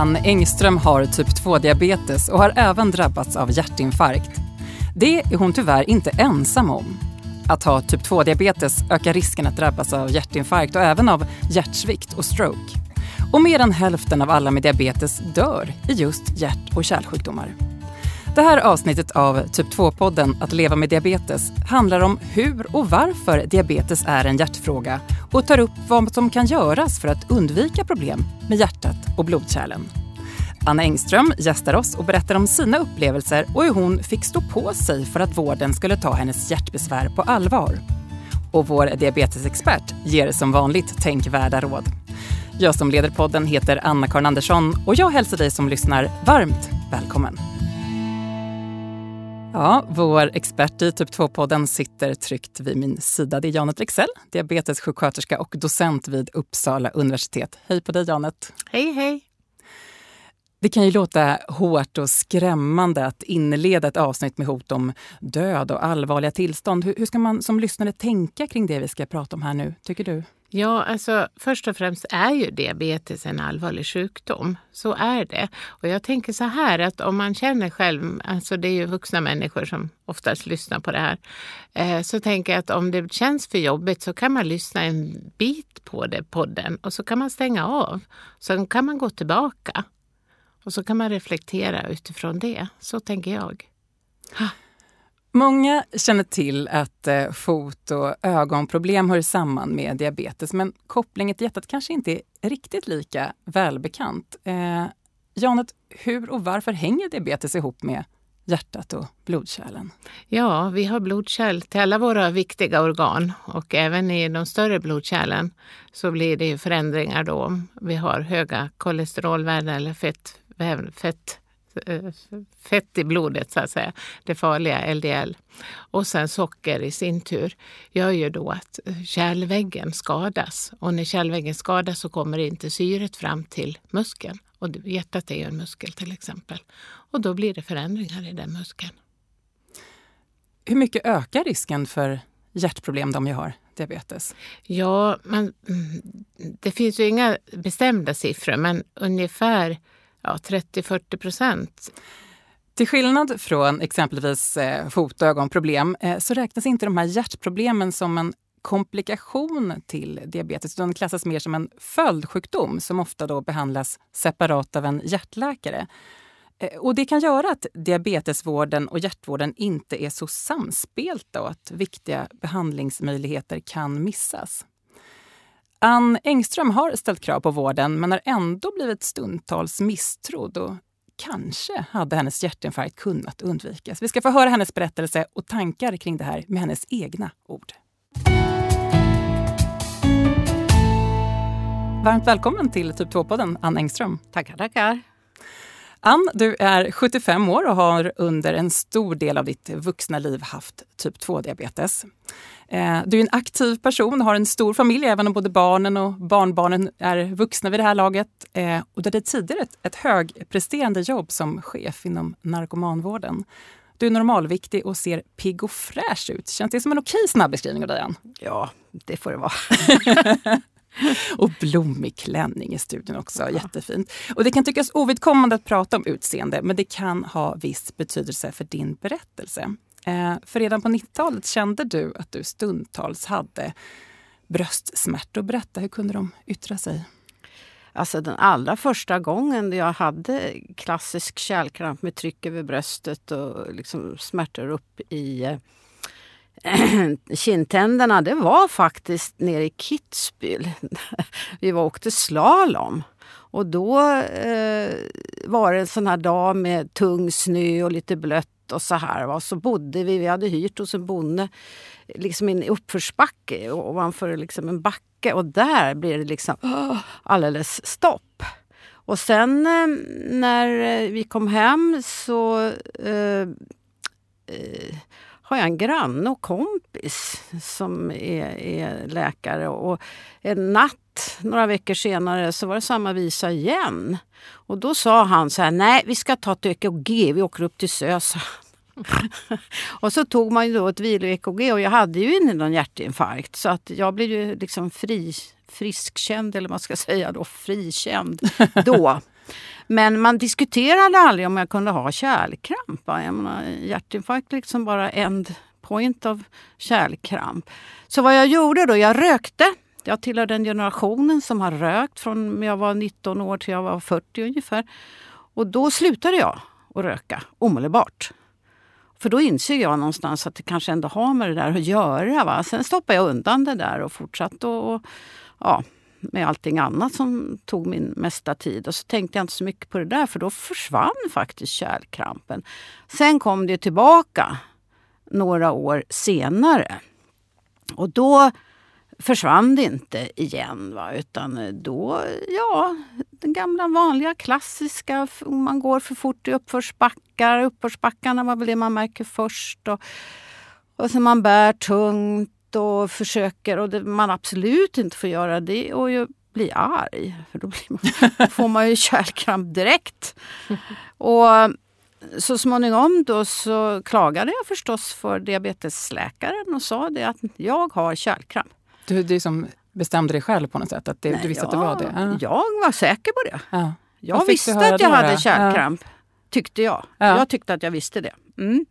Ann Engström har typ 2-diabetes och har även drabbats av hjärtinfarkt. Det är hon tyvärr inte ensam om. Att ha typ 2-diabetes ökar risken att drabbas av hjärtinfarkt och även av hjärtsvikt och stroke. Och mer än hälften av alla med diabetes dör i just hjärt och kärlsjukdomar. Det här avsnittet av Typ 2-podden Att leva med diabetes handlar om hur och varför diabetes är en hjärtfråga och tar upp vad som kan göras för att undvika problem med hjärtat och blodkärlen. Anna Engström gästar oss och berättar om sina upplevelser och hur hon fick stå på sig för att vården skulle ta hennes hjärtbesvär på allvar. Och vår diabetesexpert ger som vanligt tänkvärda råd. Jag som leder podden heter Anna-Karin Andersson och jag hälsar dig som lyssnar varmt välkommen. Ja, vår expert i Typ 2-podden sitter tryggt vid min sida. Det är Janet Rexell, diabetessjuksköterska och docent vid Uppsala universitet. Hej på dig Janet! Hej hej! Det kan ju låta hårt och skrämmande att inleda ett avsnitt med hot om död och allvarliga tillstånd. Hur, hur ska man som lyssnare tänka kring det vi ska prata om här nu, tycker du? Ja, alltså först och främst är ju diabetes en allvarlig sjukdom. Så är det. Och jag tänker så här att om man känner själv, alltså det är ju vuxna människor som oftast lyssnar på det här, eh, så tänker jag att om det känns för jobbigt så kan man lyssna en bit på det, podden, och så kan man stänga av. Sen kan man gå tillbaka och så kan man reflektera utifrån det. Så tänker jag. Många känner till att eh, fot och ögonproblem hör samman med diabetes men kopplingen till hjärtat kanske inte är riktigt lika välbekant. Eh, Janet, hur och varför hänger diabetes ihop med hjärtat och blodkärlen? Ja, vi har blodkärl till alla våra viktiga organ och även i de större blodkärlen så blir det förändringar då. Vi har höga kolesterolvärden eller fett, fett fett i blodet, så att säga, det farliga LDL. Och sen socker i sin tur gör ju då att eh, kärlväggen skadas. Och när kärlväggen skadas så kommer inte syret fram till muskeln. Och hjärtat är ju en muskel till exempel. Och då blir det förändringar i den muskeln. Hur mycket ökar risken för hjärtproblem de jag har diabetes? Ja, men mm, det finns ju inga bestämda siffror men ungefär ja, 30-40 procent. Till skillnad från exempelvis eh, fot och ögonproblem eh, så räknas inte de här hjärtproblemen som en komplikation till diabetes utan klassas mer som en följdsjukdom som ofta då behandlas separat av en hjärtläkare. Eh, och det kan göra att diabetesvården och hjärtvården inte är så samspelta och att viktiga behandlingsmöjligheter kan missas. Ann Engström har ställt krav på vården men har ändå blivit stundtals misstrodd och kanske hade hennes hjärtinfarkt kunnat undvikas. Vi ska få höra hennes berättelse och tankar kring det här med hennes egna ord. Varmt välkommen till Typ 2-podden, Ann Engström. Tackar, tackar. Ann, du är 75 år och har under en stor del av ditt vuxna liv haft typ 2-diabetes. Eh, du är en aktiv person och har en stor familj, även om både barnen och barnbarnen är vuxna vid det här laget. Eh, och du hade tidigare ett, ett högpresterande jobb som chef inom narkomanvården. Du är normalviktig och ser pigg och fräsch ut. Känns det som en okej snabbeskrivning av dig, Ann? Ja, det får det vara. och blommig klänning i studion också. Ja. Jättefint. Och det kan tyckas ovidkommande att prata om utseende, men det kan ha viss betydelse för din berättelse. Eh, för redan på 90-talet kände du att du stundtals hade bröstsmärtor. Berätta, hur kunde de yttra sig? Alltså den allra första gången jag hade klassisk kärlkramp med tryck över bröstet och liksom smärtor upp i eh, kindtänderna, det var faktiskt nere i Kitzbühel. Vi var åkte slalom. Och då eh, var det en sån här dag med tung snö och lite blött och så här. Va? Så bodde vi, vi hade hyrt hos en bonde liksom i en uppförsbacke ovanför liksom en backe och där blev det liksom oh, alldeles stopp. Och sen eh, när eh, vi kom hem så eh, eh har jag en granne och kompis som är, är, läkare. Och en natt, några veckor senare, så var det samma visa igen. Och då sa han så här, nej vi ska ta ett EKG, vi åker upp till SÖS. och så tog man ju då ett vilo-EKG och jag hade ju inte någon hjärtinfarkt så att jag blev ju liksom fri, friskkänd, eller vad man ska säga då, frikänd då. Men man diskuterade aldrig om jag kunde ha kärlkramp. va. Jag menar, hjärtinfarkt är liksom bara end point of kärlkramp. Så vad jag gjorde då, jag rökte. Jag tillhör den generationen som har rökt från jag var 19 år till jag var 40 ungefär. Och då slutade jag att röka omedelbart. För då inser jag någonstans att det kanske ändå har med det där att göra. Va? Sen stoppade jag undan det där och fortsatte och, ja, med allting annat som tog min mesta tid. Och så tänkte jag inte så mycket på det där för då försvann faktiskt kärlkrampen. Sen kom det tillbaka några år senare. Och då försvann det inte igen. Va? Utan eh, då, ja, den gamla vanliga klassiska. Man går för fort i uppförsbackar. Uppförsbackarna var väl det man märker först. Och, och så man bär tungt och försöker. Och det man absolut inte får göra det och ju bli arg. För då blir man, får man ju kärlkramp direkt. Och så småningom då så klagade jag förstås för diabetesläkaren och sa det att jag har kärlkramp. Du, du som bestämde dig själv på något sätt? Att det, du visste ja, att det var det? Ja. Jag var säker på det. Ja. Jag visste att jag då, hade kärlkramp. Tyckte jag. Ja. Jag tyckte att jag visste det. Mm.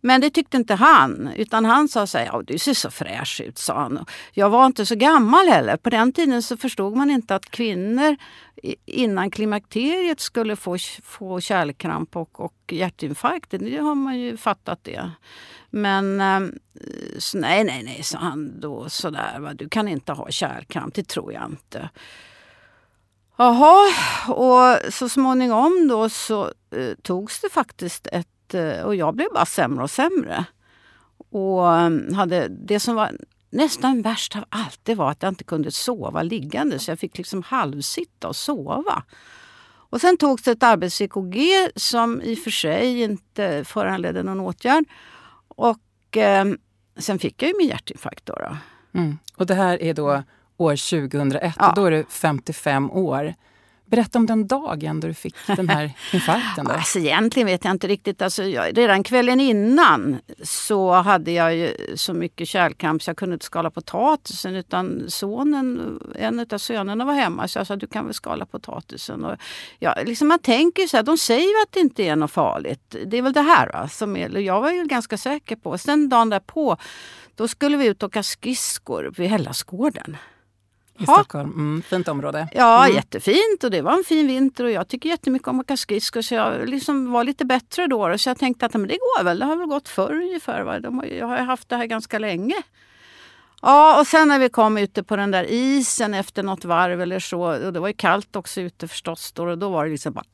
Men det tyckte inte han. Utan han sa så här, du ser så fräsch ut, sa han. Jag var inte så gammal heller. På den tiden så förstod man inte att kvinnor innan klimakteriet skulle få, få kärlkramp och, och hjärtinfarkt. Det har man ju fattat det. Men eh, så, nej, nej, nej, sa han då sådär. Va? Du kan inte ha kärlkramp, det tror jag inte. Jaha, och så småningom då så eh, togs det faktiskt ett... Eh, och jag blev bara sämre och sämre. Och eh, hade, det som var nästan värst av allt det var att jag inte kunde sova liggande. Så jag fick liksom halvsitta och sova. Och sen togs det ett arbets-EKG som i och för sig inte föranledde någon åtgärd. Och eh, sen fick jag ju min hjärtinfarkt då. då. Mm. Och det här är då år 2001 Ja. och då är du 55 år. Berätta om den dagen då du fick den här infarkten. Då. Alltså egentligen vet jag inte riktigt. Alltså, jag, redan kvällen innan så hade jag ju så mycket kärlkramp så jag kunde inte skala potatisen. Utan sonen, en av sönerna var hemma så jag sa du kan väl skala potatisen. Och, ja, liksom man tänker så här, de säger ju att det inte är något farligt. Det är väl det här va, som är, jag var ju ganska säker på. Sen dagen därpå då skulle vi ut och åka skridskor vid Hellasgården. I Ja. Stockholm. Mm, fint område. Ja, Mm. jättefint och det var en fin vinter och jag tycker jättemycket om att åka skridskor så jag liksom var lite bättre då. Så jag tänkte att men det går väl, det har väl gått förr ungefär. Va? De har, jag har haft det här ganska länge. Ja, och sen när vi kom ute på den där isen efter något varv eller så, och det var ju kallt också ute förstås, då, och då var det liksom bara,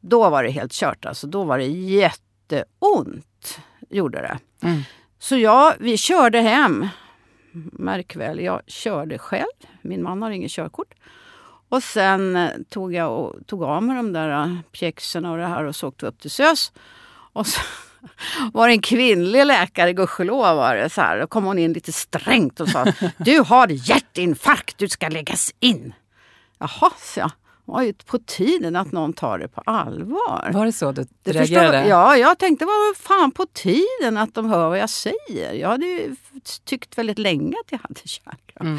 då var det helt kört alltså. Då var det jätteont, gjorde det. Mm. Så jag, vi körde hem. Märk väl, jag körde själv. Min man har inget körkort. Och sen eh, tog jag och tog av mig de där eh, pjäxorna och det här och så åkte upp till SÖS. Och så var det en kvinnlig läkare, gudskelov var det så här. Då kom hon in lite strängt och sa Du har hjärtinfarkt, du ska läggas in. Jaha, så jag. Var ju på tiden att någon tar det på allvar. Var det så du Det reagerade? förstår, ja, jag tänkte vad fan på tiden att de hör vad jag säger. Jag hade ju tyckt väldigt länge att jag hade kärlkramp. Mm.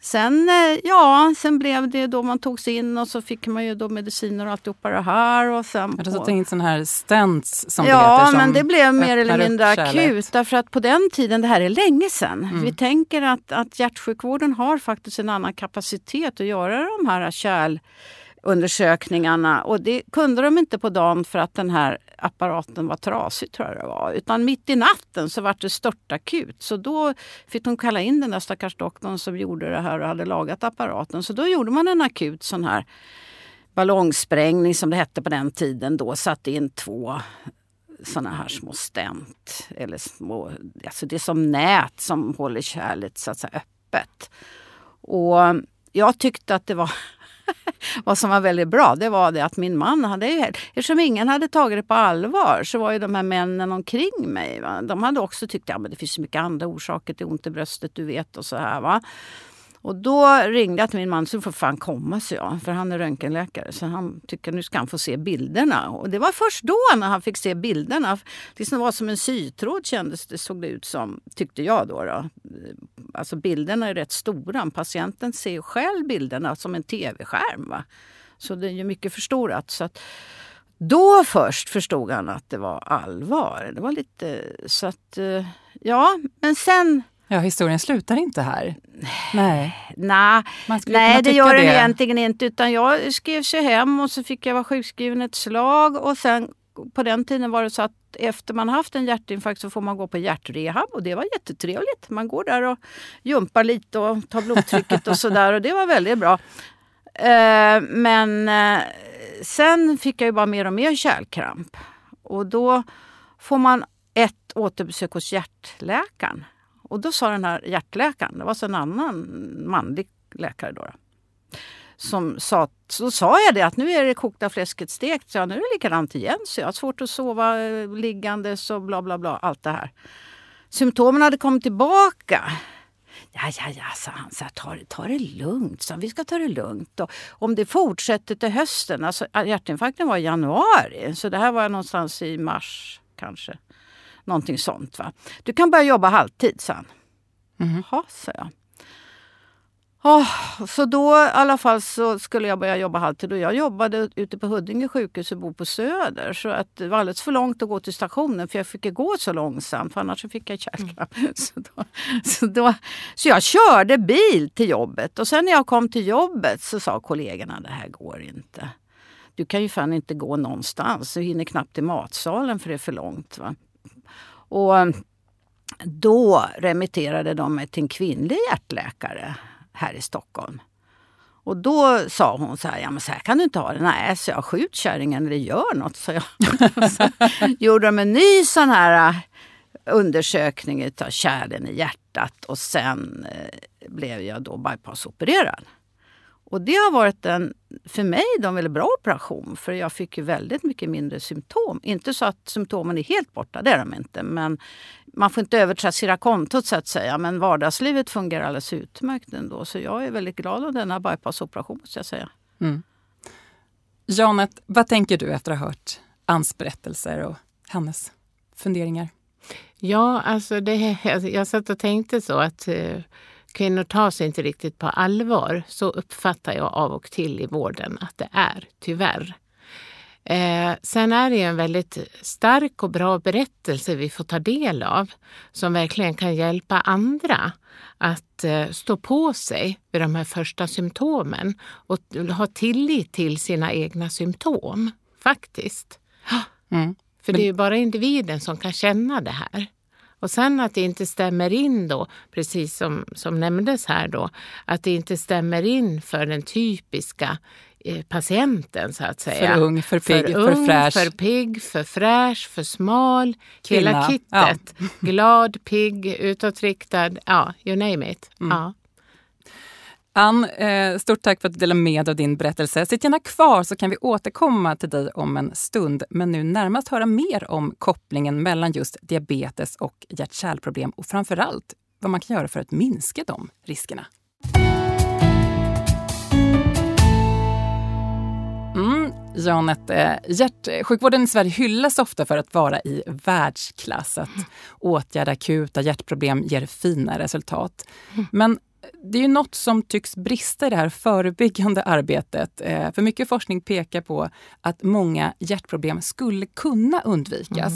Sen, eh, ja, sen blev det då man togs in och så fick man ju då mediciner och alltihopa det här. Och sen Jag har på- in sån här stents som det ja, heter. Som men det blev mer eller mindre akut. Därför att på den tiden, det här är länge sedan. Mm. Vi tänker att, att hjärtsjukvården har faktiskt en annan kapacitet att göra de här undersökningarna Och det kunde de inte på dagen för att den här apparaten var trasig tror jag det var. Utan mitt i natten så var det störtakut. Så då fick de kalla in den där stackars doktorn som gjorde det här och hade lagat apparaten. Så då gjorde man en akut sån här ballongsprängning som det hette på den tiden. Då satte in två såna här små stent. Eller små, alltså det är som nät som håller kärlet så att säga öppet. Och jag tyckte att det var vad som var väldigt bra, det var det att min man hade ju, eftersom ingen hade tagit det på allvar så var ju de här männen omkring mig, va? de hade också tyckt att ja, men det finns så mycket andra orsaker till ont i bröstet, du vet och så här. Va? Och då ringde jag till min man, så får fan komma, så jag. För han är röntgenläkare. Så han tycker nu ska han få se bilderna. Och det var först då när han fick se bilderna. Det som var som en sytråd kändes det, såg det ut som, tyckte jag då. då. Alltså bilderna är rätt stora. Patienten ser ju själv bilderna som en tv-skärm. Va? Så det är ju mycket förstorat. Så att då först förstod han att det var allvar. Det var lite så att, eh, ja, men sen Ja, historien slutar inte här. Nej. Nah, nej, det gör den det. egentligen inte. Utan jag skrev sig hem och så fick jag vara sjukskriven ett slag. Och sen på den tiden var det så att efter man haft en hjärtinfarkt så får man gå på hjärtrehab. Och det var jättetrevligt. Man går där och jumpar lite och tar blodtrycket och sådär. Och det var väldigt bra. Eh, men eh, sen fick jag ju bara mer och mer kärlkramp. Och då får man ett återbesök hos hjärtläkaren. Och då sa den här hjärtläkaren, det var så en annan manlig läkare då. då, Som sa, så sa jag det att nu är det kokta fläsket stekt, så jag, nu är det likadant igen. Så jag har svårt att sova eh, liggandes och bla bla bla, allt det här. Symptomen hade kommit tillbaka. Ja, ja, ja, sa han. Så här, ta, det- ta det lugnt, så vi ska ta det lugnt. Och om det fortsätter till hösten, alltså hjärtinfarkten var i januari, så det här var någonstans i mars kanske. Någonting sånt. va. Du kan börja jobba halvtid, sa han. Mhm. Jaha, sa jag. Åh, så då i alla fall så skulle jag börja jobba halvtid och jag jobbade ute på Huddinge sjukhus och bor på Söder. Så att det var alldeles för långt att gå till stationen för jag fick gå så långsamt för annars så fick jag kärlkramp. Så, då, så, då, så jag körde bil till jobbet och sen när jag kom till jobbet så sa kollegorna det här går inte. Du kan ju fan inte gå någonstans, du hinner knappt till matsalen för det är för långt. Va? Och då remitterade de mig till en kvinnlig hjärtläkare här i Stockholm. Och då sa hon så här, ja men så här kan du inte ha det. Nej, så jag skjut kärringen eller gör något, så jag. så gjorde de en ny sån här äh, undersökning av kärlen i hjärtat och sen eh, blev jag då bypassopererad. Och det har varit en, för mig en väldigt bra operation för jag fick ju väldigt mycket mindre symptom. Inte så att symptomen är helt borta, det är de inte. Men man får inte övertrassera kontot så att säga. Men vardagslivet fungerar alldeles utmärkt ändå. Så jag är väldigt glad om denna bypassoperation måste jag säga. Mm. Janet, vad tänker du efter att ha hört Anns berättelser och hennes funderingar? Ja, alltså det, alltså jag satt och tänkte så att eh, kvinnor tas inte riktigt på allvar. Så uppfattar jag av och till i vården att det är, tyvärr. Eh, sen är det ju en väldigt stark och bra berättelse vi får ta del av som verkligen kan hjälpa andra att eh, stå på sig vid de här första symptomen och ha tillit till sina egna symptom, faktiskt. Mm. För det är ju bara individen som kan känna det här. Och sen att det inte stämmer in då, precis som, som nämndes här då, att det inte stämmer in för den typiska eh, patienten så att säga. För ung, för pigg, för, ung, fräsch. för pigg, för fräsch, för smal, Kvinna. hela kittet. Glad, pigg, utåtriktad, ja, you name it. Mm. Ja. Ann, eh, stort tack för att du delade med dig av din berättelse. Sitt gärna kvar så kan vi återkomma till dig om en stund. Men nu närmast höra mer om kopplingen mellan just diabetes och hjärt-kärlproblem och framförallt vad man kan göra för att minska de riskerna. Mm, Janet, eh, hjärtsjukvården i Sverige hyllas ofta för att vara i världsklass. Att åtgärda akuta hjärtproblem ger fina resultat. Men det är ju något som tycks brista i det här förebyggande arbetet. Eh, För mycket forskning pekar på att många hjärtproblem skulle kunna undvikas.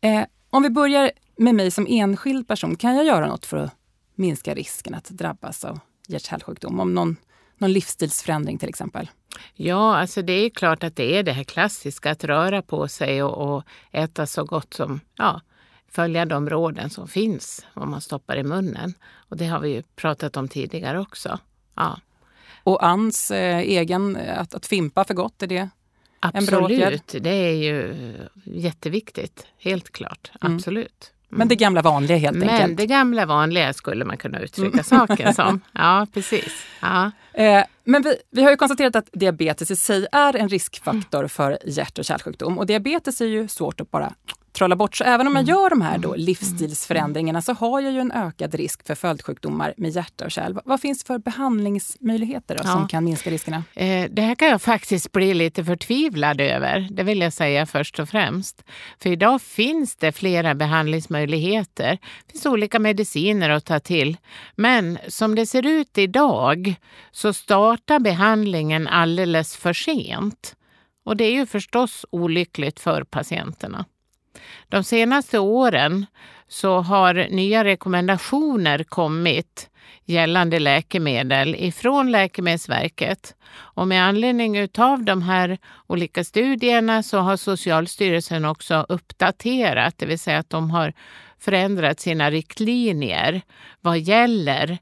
Eh, Om vi börjar med mig som enskild person, kan jag göra något för att minska risken att drabbas av hjärt-kärlsjukdom? Om någon, någon livsstilsförändring till exempel? Ja, alltså det är klart att det är det här klassiska att röra på sig och, och äta så gott som, ja, följa de råden som finns, vad man stoppar i munnen. Och det har vi ju pratat om tidigare också. Ja, Och Anns eh, egen, eh, att, att fimpa för gott, är det En bra åtgärd. absolut. Det är ju jätteviktigt, helt klart. Mm. Absolut. Men det gamla vanliga helt Men enkelt. det gamla vanliga skulle man kunna uttrycka saken som. Ja, precis. Ja. Eh, men vi, vi har ju konstaterat att diabetes i sig är en riskfaktor för hjärt och kärlsjukdom. Och diabetes är ju svårt att bara trolla bort. Så även om jag Mm. gör de här då livsstilsförändringarna så har jag ju en ökad risk för följdsjukdomar med hjärta och kärl. Vad- finns det för behandlingsmöjligheter då, Ja. som kan minska riskerna? Eh, Det här kan jag faktiskt bli lite förtvivlad över, det vill jag säga först och främst. För idag finns det flera behandlingsmöjligheter. Det finns olika mediciner att ta till. Men som det ser ut idag så startar behandlingen alldeles för sent. Och det är ju förstås olyckligt för patienterna. De senaste åren så har nya rekommendationer kommit gällande läkemedel ifrån Läkemedelsverket. Och med anledning av de här olika studierna så har Socialstyrelsen också uppdaterat, det vill säga att de har förändrat sina riktlinjer vad gäller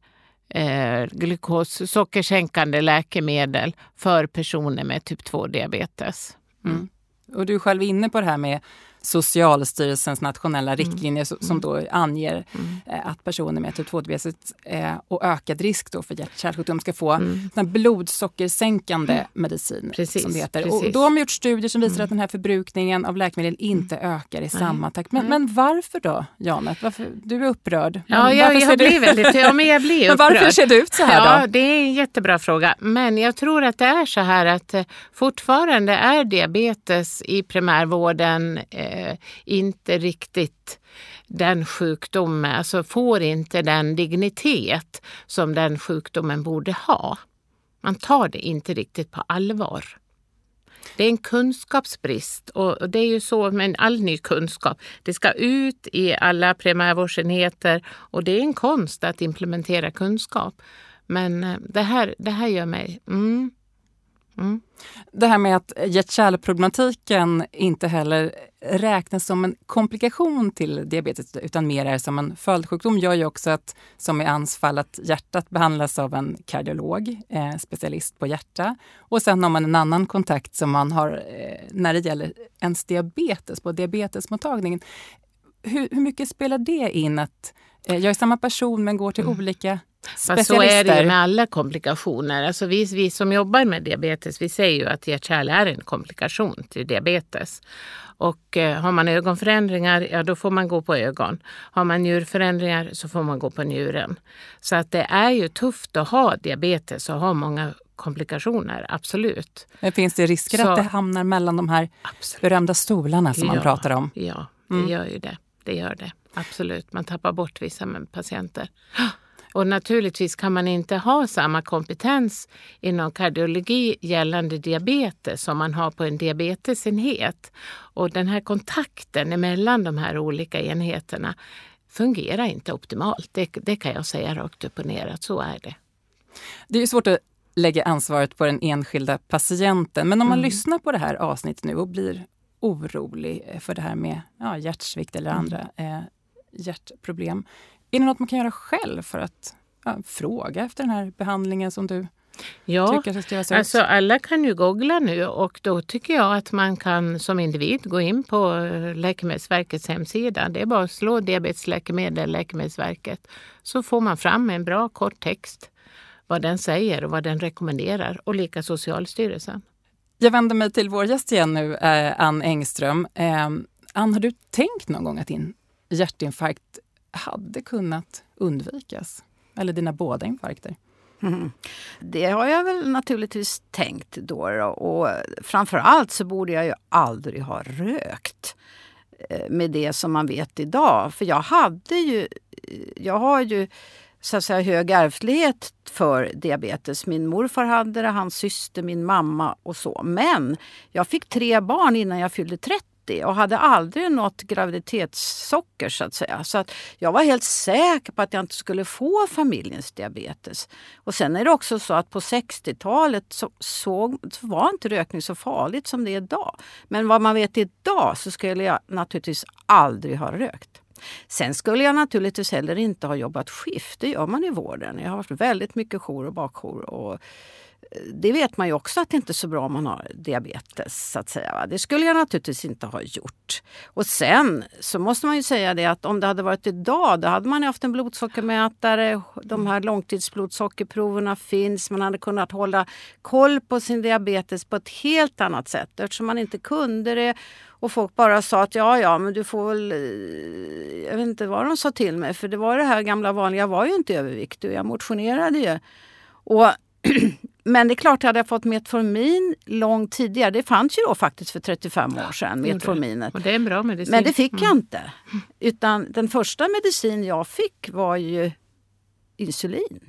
eh, glukos, sockersänkande läkemedel för personer med typ 2-diabetes. Mm. Och du är själv inne på det här med Socialstyrelsens nationella riktlinjer som- som då anger eh, att personer med typ 2-diabetes eh, och ökad risk då för hjärt-kärlsjukdom ska få Mm. blodsockersänkande medicin. Precis, som det heter. Och då har man gjort studier som visar att den här förbrukningen av läkemedel inte ökar i samma takt. Men, men varför då, Janet? Varför, du är upprörd. Ja, jag, jag du- blir väldigt ja, men jag blir Men varför upprörd. ser det ut så här Ja, då? det är en jättebra fråga. Men jag tror att det är så här att eh, fortfarande är diabetes i primärvården eh, Eh, inte riktigt den sjukdomen, alltså får inte den dignitet som den sjukdomen borde ha. Man tar det inte riktigt på allvar. Det är en kunskapsbrist och det är ju så med all ny kunskap. Det ska ut i alla primärvårdsenheter och det är en konst att implementera kunskap. Men eh, det här, det här gör mig... Mm, mm. Det här med att hjärt-kärlproblematiken inte heller räknas som en komplikation till diabetes utan mer är som en följdsjukdom gör ju också att, som i Anns fall, att hjärtat behandlas av en kardiolog, eh, specialist på hjärta. Och sen har man en annan kontakt som man har eh, när det gäller ens diabetes på diabetesmottagningen. Hur, hur mycket spelar det in att eh, jag är samma person men går till olika Fast så är det ju med alla komplikationer. Alltså vi, vi som jobbar med diabetes, vi säger ju att hjärt-kärl är en komplikation till diabetes. Och eh, har man ögonförändringar, ja då får man gå på ögon. Har man njurförändringar så får man gå på njuren. Så att det är ju tufft att ha diabetes och ha många komplikationer, absolut. Men Finns det risker Så- att det hamnar mellan de här absolut. berömda stolarna som man Ja. pratar om? Ja, det gör ju det. Det gör det. Absolut. Man tappar bort vissa patienter. Och naturligtvis kan man inte ha samma kompetens inom kardiologi gällande diabetes som man har på en diabetesenhet. Och den här kontakten mellan de här olika enheterna fungerar inte optimalt. Det, det kan jag säga rakt upp och ner att så är det. Det är ju svårt att lägga ansvaret på den enskilda patienten. Men om man Mm. lyssnar på det här avsnittet nu och blir orolig för det här med ja, hjärtsvikt eller Mm. andra eh, hjärtproblem. Är det något man kan göra själv för att ja, fråga efter den här behandlingen som du Ja? Alltså alla kan ju googla nu och då tycker jag att man kan som individ gå in på eh, Läkemedelsverkets hemsida. Det är bara att slå diabetesläkemedel, Läkemedelsverket, så får man fram en bra kort text vad den säger och vad den rekommenderar och lika Socialstyrelsen. Jag vänder mig till vår gäst igen nu, eh, Ann Engström. Eh, Ann, har du tänkt någon gång att din hjärtinfarkt hade kunnat undvikas? Eller dina båda infarkter? Mm. Det har jag väl naturligtvis tänkt då. då. Och framförallt så borde jag ju aldrig ha rökt eh, med det som man vet idag. För jag hade ju, jag har ju så att säga hög ärftlighet för diabetes. Min morfar hade det, hans syster, min mamma och så. Men jag fick tre barn innan jag fyllde 30 och hade aldrig nått graviditetssocker så att säga. Så att jag var helt säker på att jag inte skulle få familjens diabetes. Och sen är det också så att på 60-talet så, så, så var inte rökning så farligt som det är idag. Men vad man vet idag så skulle jag naturligtvis aldrig ha rökt. Sen skulle jag naturligtvis heller inte ha jobbat skift. Det gör man i vården. Jag har haft väldigt mycket jour och bakjour. Och det vet man ju också att det inte är så bra om man har diabetes. Så att säga. Det skulle jag naturligtvis inte ha gjort. Och sen så måste man ju säga det att om det hade varit idag då hade man haft en blodsockermätare. De här långtidsblodsockerproverna finns. Man hade kunnat hålla koll på sin diabetes på ett helt annat sätt eftersom man inte kunde det. Och folk bara sa att ja, ja, men du får väl... Eh, jag vet inte vad de sa till mig för det var det här gamla vanliga. Jag var ju inte överviktig och jag motionerade ju. Och men det är klart, hade jag fått Metformin långt tidigare, det fanns ju då faktiskt för 35 år sedan. Metforminet. Och det är en bra medicin. Men det fick jag Mm. inte. Utan den första medicin jag fick var ju insulin.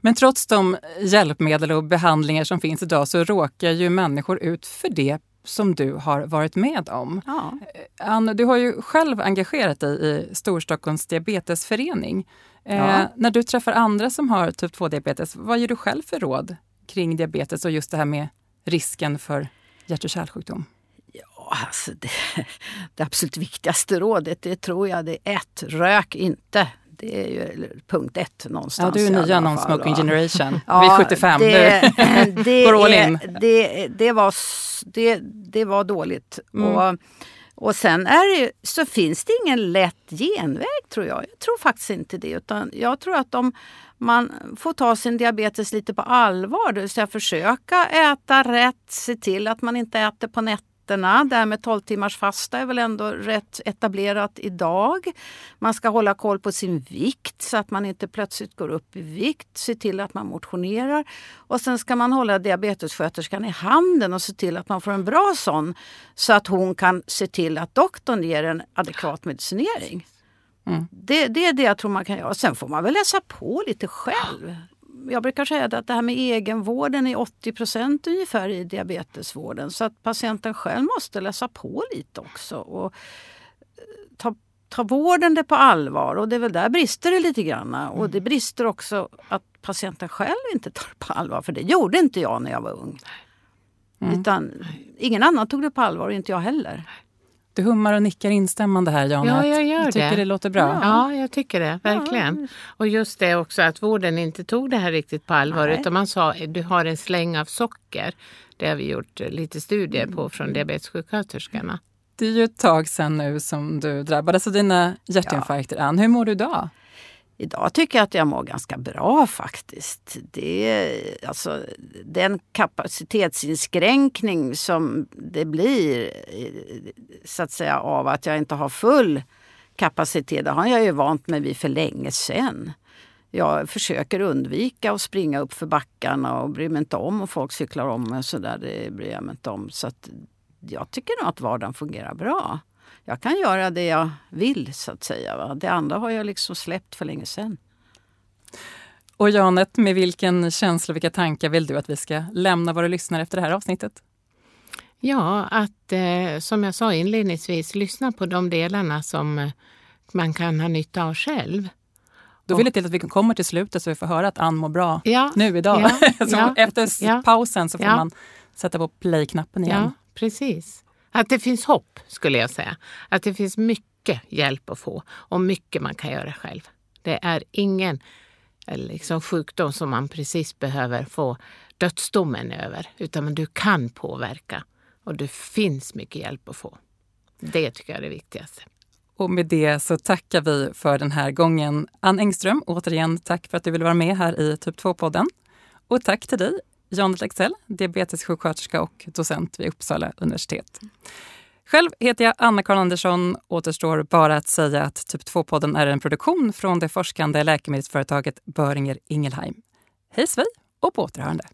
Men trots de hjälpmedel och behandlingar som finns idag så råkar ju människor ut för det som du har varit med om. Ja. Ann, du har ju själv engagerat dig i Storstockholms diabetesförening. Eh, Ja. När du träffar andra som har typ 2-diabetes, vad ger du själv för råd kring diabetes och just det här med risken för hjärt och kärlsjukdom? Ja, Alltså det, det absolut viktigaste rådet det tror jag det är ett, rök inte. Det är ju punkt ett Ja, någonstans. du är nya non-smoking generation. Ja, Vi är 75. Det, nu. det, Går all in. Det, det, var, det, det var dåligt. Mm. Och, och sen är det, så finns det ingen lätt genväg tror jag. Jag tror faktiskt inte det. Utan jag tror att om man får ta sin diabetes lite på allvar, det vill säga försöka äta rätt, se till att man inte äter på nätterna. Det här med 12 timmars fasta är väl ändå rätt etablerat idag. Man ska hålla koll på sin vikt så att man inte plötsligt går upp i vikt. Se till att man motionerar. Och sen ska man hålla diabetessköterskan i handen och se till att man får en bra sån. Så att hon kan se till att doktorn ger en adekvat medicinering. Mm. Det, det är det jag tror man kan göra. Sen får man väl läsa på lite själv. Jag brukar säga att det här med egenvården är 80% ungefär i diabetesvården. Så att patienten själv måste läsa på lite också. Och eh, ta, ta vården det på allvar. Och det är väl där brister det lite grann. Och det brister också att patienten själv inte tar det på allvar. För det gjorde inte jag när jag var ung. Utan ingen annan tog det på allvar, och inte jag heller. Du hummar och nickar instämmande här, Jan. Ja, jag gör du tycker det. det låter bra. Ja, jag tycker det. Verkligen. Och just det också att vården inte tog det här riktigt på allvar Nej. utan man sa du har en släng av socker. Det har vi gjort eh, lite studier på Mm. från diabetessjuksköterskorna. Det är ju ett tag sedan nu som du drabbades av dina hjärtinfarkter, Ann. Hur mår du idag? Idag tycker jag att jag mår ganska bra faktiskt. Det alltså, den kapacitetsinskränkning som det blir eh, så att säga av att jag inte har full kapacitet, det har jag ju vant mig vid för länge sedan. Jag försöker undvika att springa upp för backarna och bryr mig inte om om folk cyklar om mig och sådär. Det bryr jag mig inte om. Så att jag tycker nog att vardagen fungerar bra. Jag kan göra det jag vill så att säga. Va? Det andra har jag liksom släppt för länge sedan. Och Janet, med vilken känsla och vilka tankar vill du att vi ska lämna våra lyssnare efter det här avsnittet? Ja, att eh, som jag sa inledningsvis, lyssna på de delarna som eh, man kan ha nytta av själv. Då vill jag till att vi kommer till slutet så vi får höra att Ann mår bra Ja, nu idag. Ja, så ja, efter pausen så får Ja. man sätta på play-knappen igen. ja, precis. Att det finns hopp skulle jag säga. Att det finns mycket hjälp att få och mycket man kan göra själv. Det är ingen eh, liksom, sjukdom som man precis behöver få dödsdomen över, utan du kan påverka och det finns mycket hjälp att få. Det tycker jag är det viktigaste. Och med det så tackar vi för den här gången. Ann Engström, återigen tack för att du ville vara med här i Typ 2-podden. Och tack till dig, Janet Lexell, diabetessjuksköterska och docent vid Uppsala universitet. Själv heter jag Anna-Karin Andersson. Återstår bara att säga att Typ 2-podden är en produktion från det forskande läkemedelsföretaget Böringer Ingelheim. Hej svej och på återhörande!